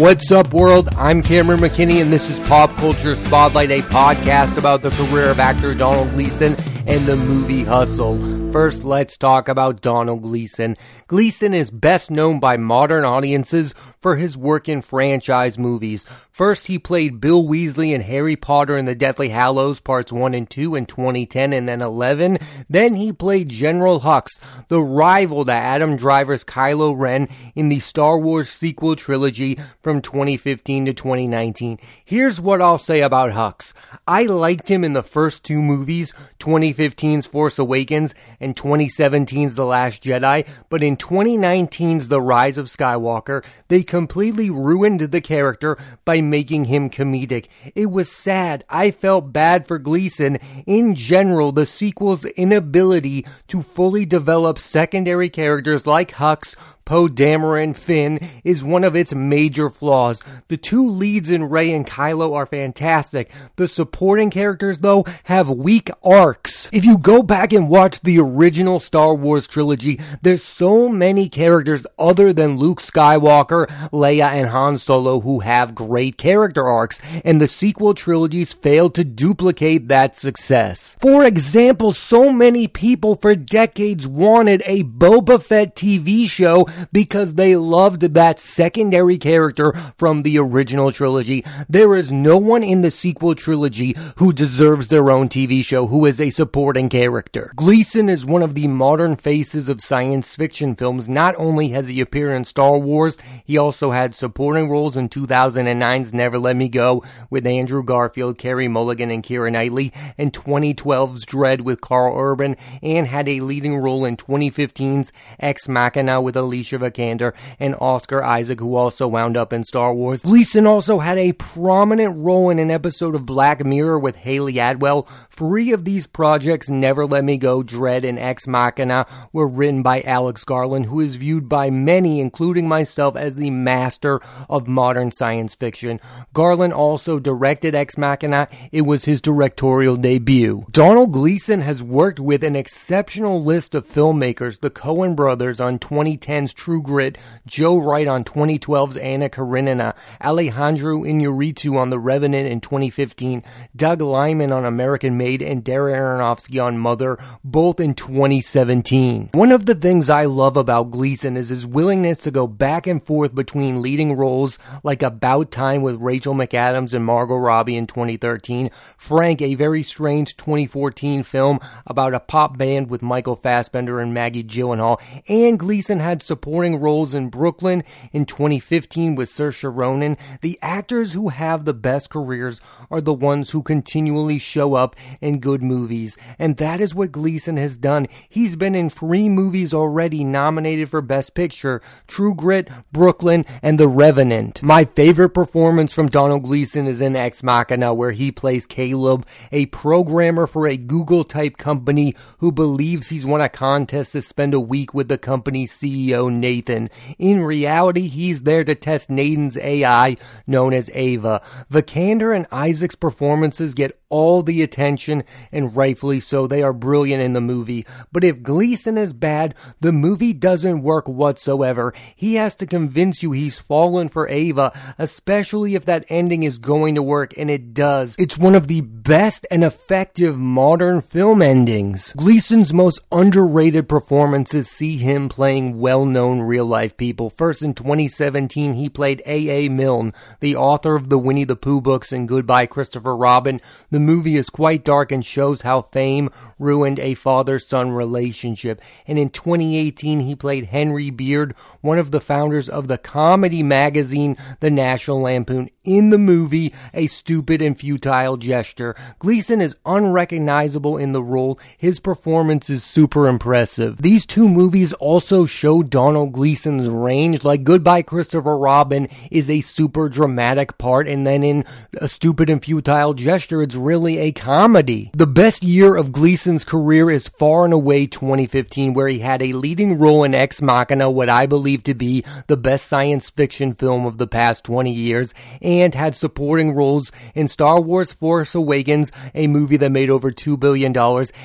What's up, world? I'm Cameron McKinney, and this is Pop Culture Spotlight, a podcast about the career of actor Donald Gleeson and the movie Hustle. First, let's talk about Donald Gleeson. Gleeson is best known by modern audiences for his work in franchise movies. First, he played Bill Weasley in Harry Potter and the Deathly Hallows Parts 1 and 2 in 2010 and then 11. Then he played General Hux, the rival to Adam Driver's Kylo Ren in the Star Wars sequel trilogy from 2015 to 2019. Here's what I'll say about Hux. I liked him in the first two movies, 2015's Force Awakens and 2017's The Last Jedi, but in 2019's The Rise of Skywalker, they completely ruined the character by making him comedic. It was sad. I felt bad for Gleeson. In general, the sequel's inability to fully develop secondary characters like Hux Poe Dameron Finn is one of its major flaws. The two leads in Rey and Kylo are fantastic. The supporting characters, though, have weak arcs. If you go back and watch the original Star Wars trilogy, there's so many characters other than Luke Skywalker, Leia, and Han Solo who have great character arcs, and the sequel trilogies failed to duplicate that success. For example, so many people for decades wanted a Boba Fett TV show because they loved that secondary character from the original trilogy. There is no one in the sequel trilogy who deserves their own TV show who is a supporting character. Gleeson is one of the modern faces of science fiction films. Not only has he appeared in Star Wars, he also had supporting roles in 2009's Never Let Me Go with Andrew Garfield, Carey Mulligan, and Keira Knightley, and 2012's Dredd with Karl Urban, and had a leading role in 2015's Ex Machina with Alicia Alicia Vikander, and Oscar Isaac, who also wound up in Star Wars. Gleeson also had a prominent role in an episode of Black Mirror with Hayley Atwell. Three of these projects, Never Let Me Go, Dredd, and Ex Machina, were written by Alex Garland, who is viewed by many, including myself, as the master of modern science fiction. Garland also directed Ex Machina. It was his directorial debut. Donald Gleeson has worked with an exceptional list of filmmakers, the Coen brothers on 2010's True Grit, Joe Wright on 2012's Anna Karenina, Alejandro Inarritu on The Revenant in 2015, Doug Liman on American Made, and Darren Aronofsky on Mother, both in 2017. One of the things I love about Gleeson is his willingness to go back and forth between leading roles like About Time with Rachel McAdams and Margot Robbie in 2013, Frank, a very strange 2014 film about a pop band with Michael Fassbender and Maggie Gyllenhaal, and Gleeson had support supporting roles in Brooklyn in 2015 with Saoirse Ronan, the actors who have the best careers are the ones who continually show up in good movies. And that is what Gleeson has done. He's been in three movies already nominated for Best Picture True Grit, Brooklyn, and The Revenant. My favorite performance from Donald Gleeson is in Ex Machina, where he plays Caleb, a programmer for a Google type company who believes he's won a contest to spend a week with the company's CEO, Nathan. In reality, he's there to test Nathan's AI, known as Ava. Vikander and Isaac's performances get all the attention, and rightfully so. They are brilliant in the movie. But if Gleeson is bad, the movie doesn't work whatsoever. He has to convince you he's fallen for Ava, especially if that ending is going to work, and it does. It's one of the best and effective modern film endings. Gleeson's most underrated performances see him playing well known known real life people. First, in 2017, he played A.A. Milne, the author of the Winnie the Pooh books and Goodbye Christopher Robin. The movie is quite dark and shows how fame ruined a father son relationship. And in 2018, he played Henry Beard, one of the founders of the comedy magazine, The National Lampoon. In the movie, A Stupid and Futile Gesture. Gleeson is unrecognizable in the role. His performance is super impressive. These two movies also show Donald Donald Gleeson's range. Like Goodbye Christopher Robin is a super dramatic part, and then in A Stupid and Futile Gesture, it's really a comedy. The best year of Gleeson's career is far and away 2015, where he had a leading role in Ex Machina, what I believe to be the best science fiction film of the past 20 years, and had supporting roles in Star Wars Force Awakens, a movie that made over $2 billion,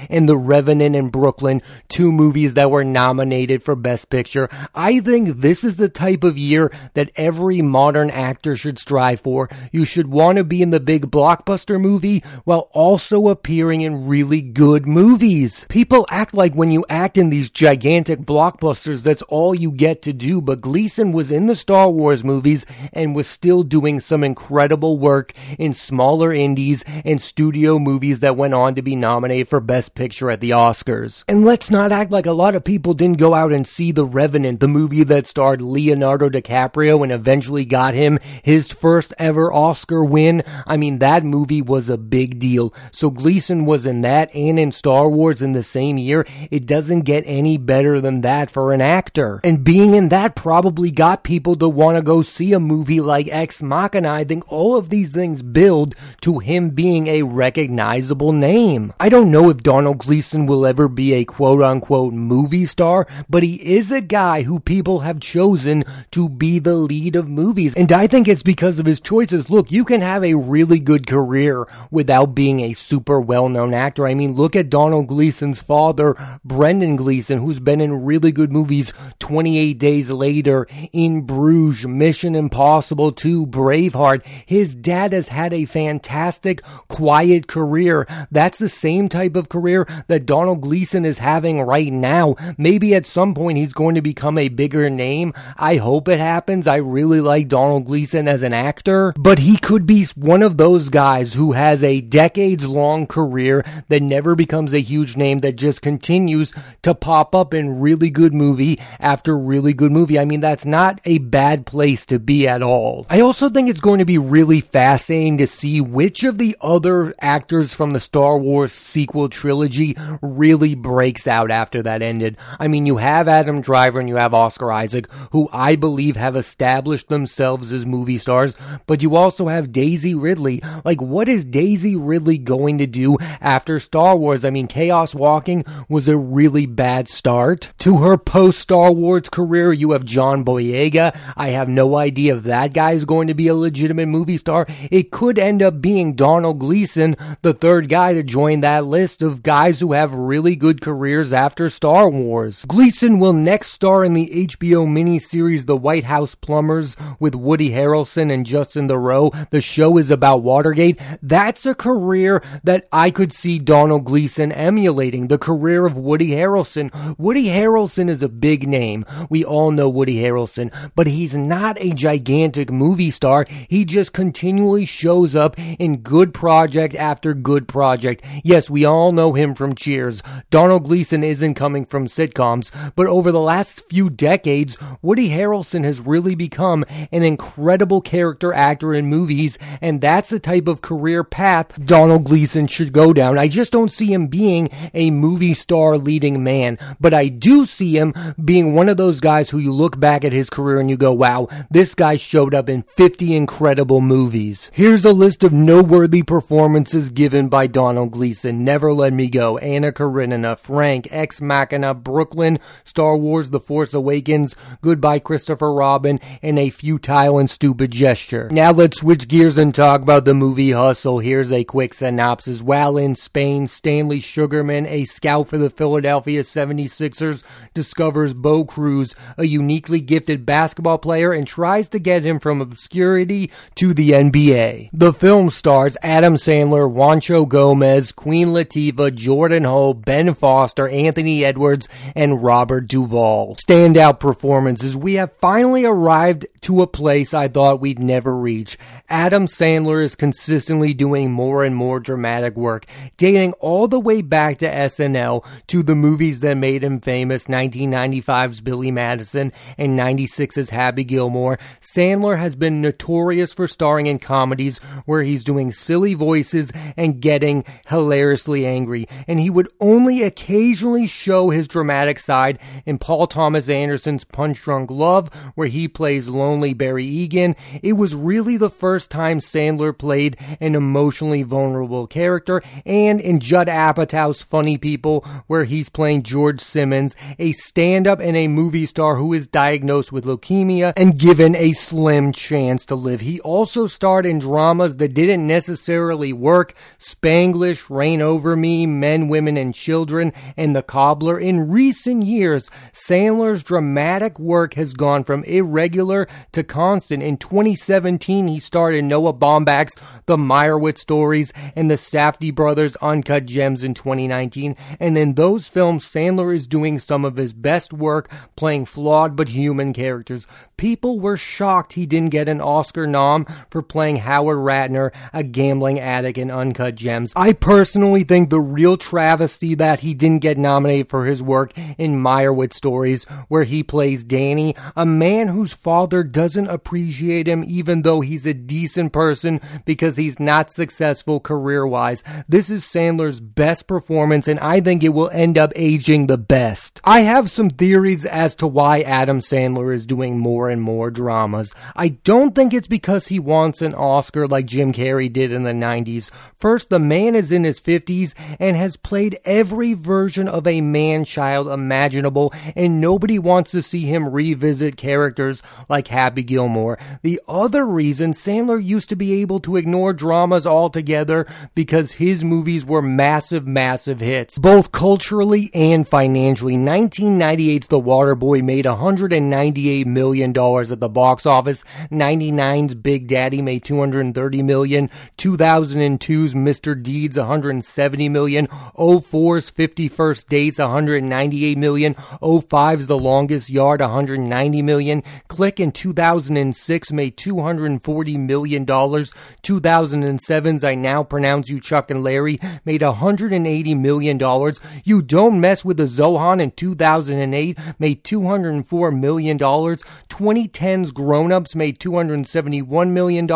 and The Revenant in Brooklyn, two movies that were nominated for Best Picture. I think this is the type of year that every modern actor should strive for. You should want to be in the big blockbuster movie while also appearing in really good movies. People act like when you act in these gigantic blockbusters, that's all you get to do, but Gleeson was in the Star Wars movies and was still doing some incredible work in smaller indies and studio movies that went on to be nominated for Best Picture at the Oscars. And let's not act like a lot of people didn't go out and see The Revenant, the movie that starred Leonardo DiCaprio and eventually got him his first ever Oscar win. I mean, that movie was a big deal. So Gleeson was in that and in Star Wars in the same year. It doesn't get any better than that for an actor. And being in that probably got people to want to go see a movie like Ex Machina. I think all of these things build to him being a recognizable name. I don't know if Donald Gleeson will ever be a quote unquote movie star, but he is a guy who people have chosen to be the lead of movies. And I think it's because of his choices. Look, you can have a really good career without being a super well known actor. I mean, look at Donald Gleeson's father, Brendan Gleeson, who's been in really good movies 28 Days Later, In Bruges, Mission Impossible 2, Braveheart. His dad has had a fantastic, quiet career. That's the same type of career that Donald Gleeson is having right now. Maybe at some point he's going to become a bigger name. I hope it happens. I really like Donald Gleeson as an actor, but he could be one of those guys who has a decades long career that never becomes a huge name that just continues to pop up in really good movie after really good movie. I mean, that's not a bad place to be at all. I also think it's going to be really fascinating to see which of the other actors from the Star Wars sequel trilogy really breaks out after that ended. I mean, you have Adam Driver and you have Oscar Isaac, who I believe have established themselves as movie stars, but you also have Daisy Ridley. Like, what is Daisy Ridley going to do after Star Wars? I mean, Chaos Walking was a really bad start to her post Star Wars career. You have John Boyega. I have no idea if that guy is going to be a legitimate movie star. It could end up being Donald Gleeson, the third guy to join that list of guys who have really good careers after Star Wars. Gleeson will next star in the HBO miniseries The White House Plumbers with Woody Harrelson and Justin Theroux. The show is about Watergate. That's a career that I could see Donald Gleeson emulating. The career of Woody Harrelson. Woody Harrelson is a big name. We all know Woody Harrelson, but he's not a gigantic movie star. He just continually shows up in good project after good project. Yes, we all know him from Cheers. Donald Gleeson isn't coming from sitcoms, but over the last few decades, Woody Harrelson has really become an incredible character actor in movies, and that's the type of career path Donald Gleeson should go down. I just don't see him being a movie star leading man, but I do see him being one of those guys who you look back at his career and you go, wow, this guy showed up in 50 incredible movies. Here's a list of noteworthy performances given by Donald Gleeson. Never Let Me Go, Anna Karenina, Frank, Ex Machina, Brooklyn, Star Wars, The Force Awakens, Goodbye Christopher Robin, and A Futile and Stupid Gesture. Now let's switch gears and talk about the movie Hustle. Here's a quick synopsis. While in Spain, Stanley Sugarman, a scout for the Philadelphia 76ers, discovers Bo Cruz, a uniquely gifted basketball player, and tries to get him from obscurity to the NBA. The film stars Adam Sandler, Juancho Gomez, Queen Latifah, Jordan Ho, Ben Foster, Anthony Edwards, and Robert Duvall. Standout performances. We have finally arrived to a place I thought we'd never reach. Adam Sandler is consistently doing more and more dramatic work, dating all the way back to SNL to the movies that made him famous 1995's Billy Madison and 96's Happy Gilmore. Sandler has been notorious for starring in comedies where he's doing silly voices and getting hilariously angry, and he would only occasionally show his dramatic side in Paul Thomas Anderson's Punch Drunk Love, where he plays lonely Barry Egan. It was really the first time Sandler played an emotionally vulnerable character, and in Judd Apatow's Funny People, where he's playing George Simmons, a stand up and a movie star who is diagnosed with leukemia and given a slim chance to live. He also starred in dramas that didn't necessarily work Spanglish, Reign Over Me, Men, Women, and Children, and The Cobbler. In recent years, Sandler Sandler's dramatic work has gone from irregular to constant. In 2017, he starred in Noah Baumbach's The Meyerowitz Stories and the Safdie Brothers Uncut Gems in 2019. And in those films, Sandler is doing some of his best work playing flawed but human characters. People were shocked he didn't get an Oscar nom for playing Howard Ratner, a gambling addict in Uncut Gems. I personally think the real travesty that he didn't get nominated for his work in Meyerowitz Stories, where he plays Danny, a man whose father doesn't appreciate him even though he's a decent person because he's not successful career wise. This is Sandler's best performance, and I think it will end up aging the best. I have some theories as to why Adam Sandler is doing more and more dramas. I don't think it's because he wants an Oscar like Jim Carrey did in the 90s. First, the man is in his 50s and has played every version of a man child imaginable, and nobody wants to see him revisit characters like Happy Gilmore. The other reason Sandler used to be able to ignore dramas altogether because his movies were massive, massive hits, both culturally and financially. 1998's The Waterboy made $198 million at the box office. 99's Big Daddy made $230 million. 2002's Mr. Deeds $170 million. 04's 50 First Dates $198 million. 05's The Longest Yard 190 million. Click in 2006 made 240 million dollars. 2007's I Now Pronounce You Chuck and Larry made 180 million dollars. You Don't Mess with the Zohan in 2008 made 204 million dollars. 2010's Grown Ups made $271 million,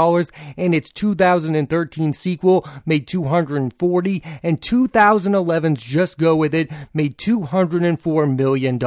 and its 2013 sequel made 240 and 2011's Just Go With It made $204 million.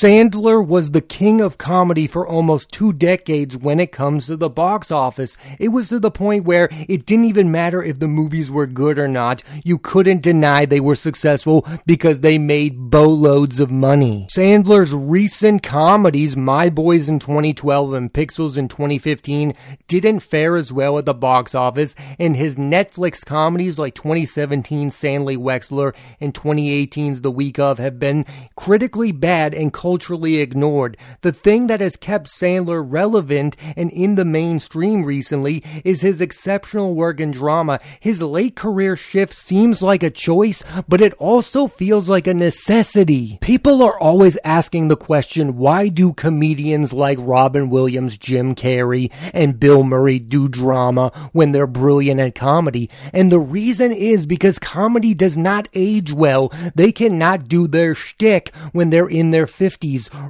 Sandler was the king of comedy for almost two decades when it comes to the box office. It was to the point where it didn't even matter if the movies were good or not. You couldn't deny they were successful because they made boatloads of money. Sandler's recent comedies, My Boys in 2012 and Pixels in 2015 didn't fare as well at the box office, and his Netflix comedies like 2017 Sandy Wexler and 2018's The Week of have been critically bad and culturally ignored. The thing that has kept Sandler relevant and in the mainstream recently is his exceptional work in drama. His late career shift seems like a choice, but it also feels like a necessity. People are always asking the question, why do comedians like Robin Williams, Jim Carrey, and Bill Murray do drama when they're brilliant at comedy. And the reason is because comedy does not age well. They cannot do their shtick when they're in their 50s.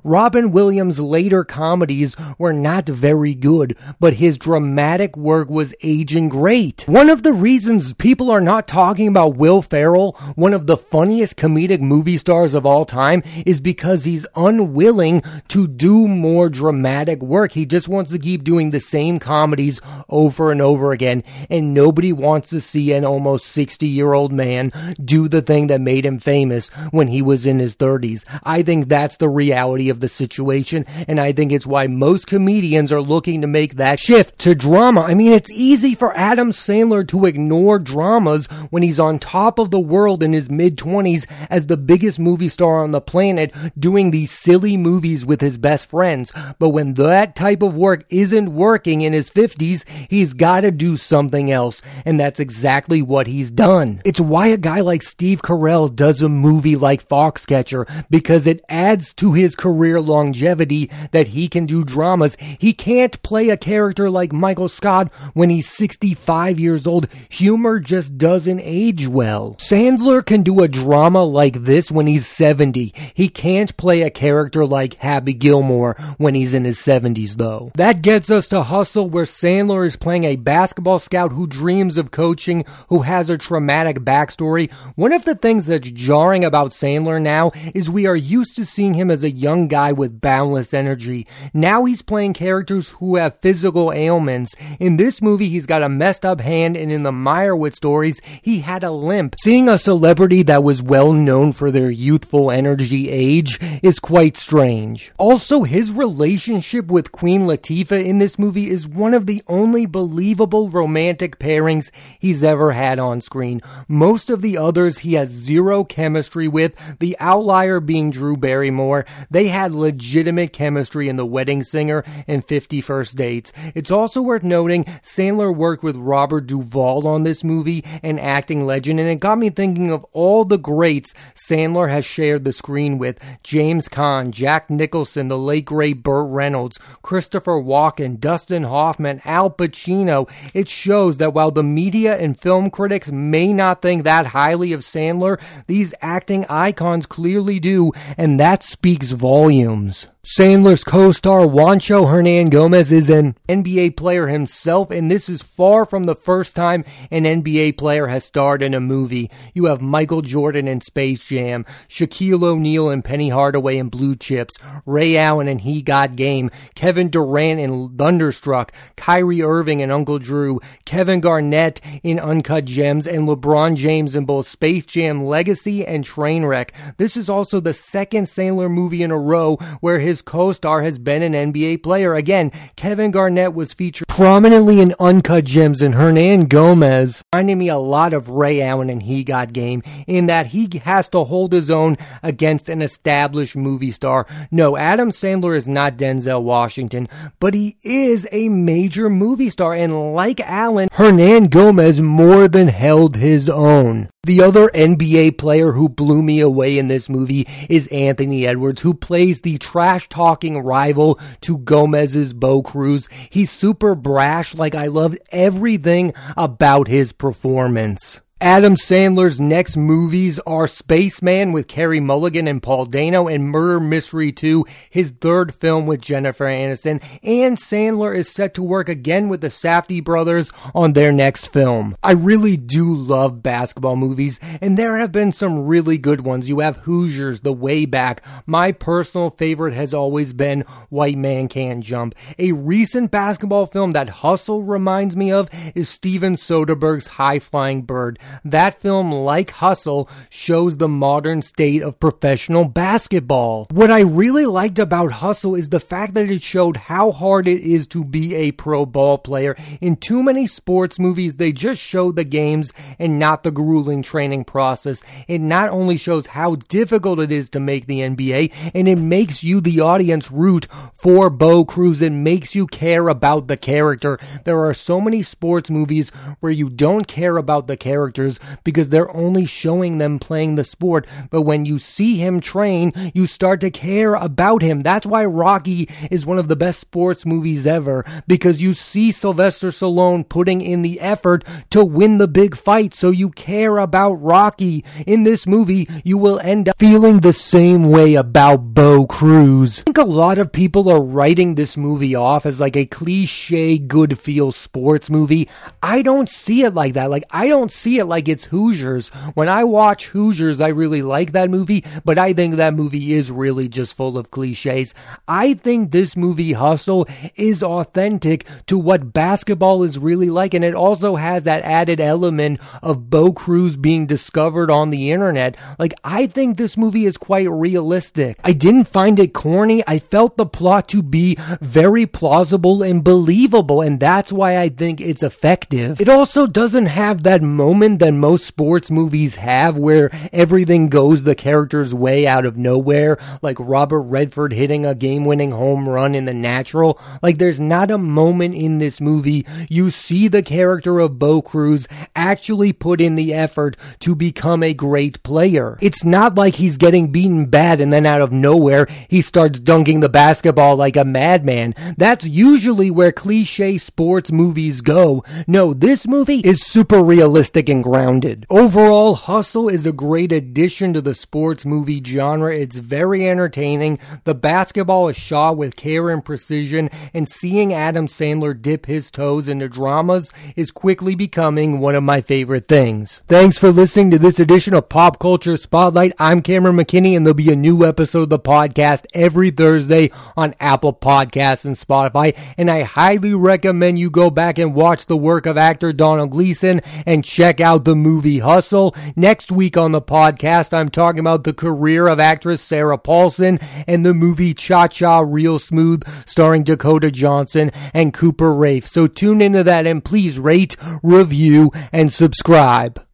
Robin Williams' later comedies were not very good, but his dramatic work was aging great. One of the reasons people are not talking about Will Ferrell, one of the funniest comedic movie stars of all time, is because he's unwilling to do more dramatic work. He just wants to keep doing the same comedies over and over again, and nobody wants to see an almost 60 year old man do the thing that made him famous when he was in his 30s. I think that's the reality of the situation, and I think it's why most comedians are looking to make that shift to drama. I mean, it's easy for Adam Sandler to ignore dramas when he's on top of the world in his mid 20s as the biggest movie star on the planet doing these silly movies with his best friends. But when that type of work isn't working in his 50s, he's got to do something else. And that's exactly what he's done. It's why a guy like Steve Carell does a movie like Foxcatcher because it adds to his career longevity that he can do dramas. He can't play a character like Michael Scott when he's 65 years old. Humor just doesn't age well. Sandler can do a drama like this when he's 70. He can't play a character like Happy Gilmore when he's in his 70s though. That gets us to Hustle where Sandler is playing a basketball scout who dreams of coaching, who has a traumatic backstory. One of the things that's jarring about Sandler now is we are used to seeing him as a young guy with boundless energy. Now he's playing characters who have physical ailments. In this movie, he's got a messed up hand, and in the Meyerowitz stories, he had a limp. Seeing a celebrity that was well known for their youthful energy age is quite strange. Also, his relationship with Queen Latifah in this movie is one of the only believable romantic pairings he's ever had on screen. Most of the others he has zero chemistry with, the outlier being Drew Barrymore. They had legitimate chemistry in The Wedding Singer and 50 First Dates. It's also worth noting Sandler worked with Robert Duvall on this movie, an acting legend, and it got me thinking of all the greats Sandler has shared the screen with James Caan, Jack Nicholson, the late great Burt Reynolds, Christopher Walken, Dustin Hoffman, Al Pacino. It shows that while the media and film critics may not think that highly of Sandler, these acting icons clearly do, and that speaks volumes. Sandler's co-star Juancho Hernangómez is an NBA player himself, and this is far from the first time an NBA player has starred in a movie. You have Michael Jordan in Space Jam, Shaquille O'Neal and Penny Hardaway in Blue Chips, Ray Allen in He Got Game, Kevin Durant in Thunderstruck, Kyrie Irving in Uncle Drew, Kevin Garnett in Uncut Gems, and LeBron James in both Space Jam Legacy and Trainwreck. This is also the second Sandler movie in a row where his his co-star has been an NBA player. Again, Kevin Garnett was featured prominently in Uncut Gems and Hernangómez reminded me a lot of Ray Allen and He Got Game in that he has to hold his own against an established movie star. No, Adam Sandler is not Denzel Washington, but he is a major movie star and like Allen, Hernangómez more than held his own. The other NBA player who blew me away in this movie is Anthony Edwards, who plays the trash talking rival to Gomez's Bo Cruz. He's super brash, like I loved everything about his performance. Adam Sandler's next movies are Spaceman with Carey Mulligan and Paul Dano and Murder Mystery 2, his third film with Jennifer Aniston, and Sandler is set to work again with the Safdie brothers on their next film. I really do love basketball movies, and there have been some really good ones. You have Hoosiers, The Way Back. My personal favorite has always been White Man Can't Jump. A recent basketball film that Hustle reminds me of is Steven Soderbergh's High Flying Bird. That film, like Hustle, shows the modern state of professional basketball. What I really liked about Hustle is the fact that it showed how hard it is to be a pro ball player. In too many sports movies, they just show the games and not the grueling training process. It not only shows how difficult it is to make the NBA, and it makes you, the audience, root for Bo Cruz. It makes you care about the character. There are so many sports movies where you don't care about the character characters because they're only showing them playing the sport. But when you see him train, you start to care about him. That's why Rocky is one of the best sports movies ever because you see Sylvester Stallone putting in the effort to win the big fight. So you care about Rocky. In this movie, you will end up feeling the same way about Bo Cruz. I think a lot of people are writing this movie off as like a cliche good feel sports movie. I don't see it like that. Like I don't see it it's Hoosiers. When I watch Hoosiers, I really like that movie, but I think that movie is really just full of cliches. I think this movie, Hustle, is authentic to what basketball is really like, and it also has that added element of Bo Cruz being discovered on the internet. Like, I think this movie is quite realistic. I didn't find it corny. I felt the plot to be very plausible and believable, and that's why I think it's effective. It also doesn't have that moment than most sports movies have where everything goes the character's way out of nowhere, like Robert Redford hitting a game winning home run in The Natural. Like, there's not a moment in this movie you see the character of Bo Cruz actually put in the effort to become a great player. It's not like he's getting beaten bad and then out of nowhere he starts dunking the basketball like a madman. That's usually where cliche sports movies go. No, this movie is super realistic and grounded. Overall, Hustle is a great addition to the sports movie genre. It's very entertaining. The basketball is shot with care and precision, and seeing Adam Sandler dip his toes into dramas is quickly becoming one of my favorite things. Thanks for listening to this edition of Pop Culture Spotlight. I'm Cameron McKinney, and there'll be a new episode of the podcast every Thursday on Apple Podcasts and Spotify. And I highly recommend you go back and watch the work of actor Donald Gleeson and check out the movie Hustle. Next week on the podcast, I'm talking about the career of actress Sarah Paulson and the movie Cha Cha Real Smooth starring Dakota Johnson and Cooper Raiff. So tune into that and please rate, review, and subscribe.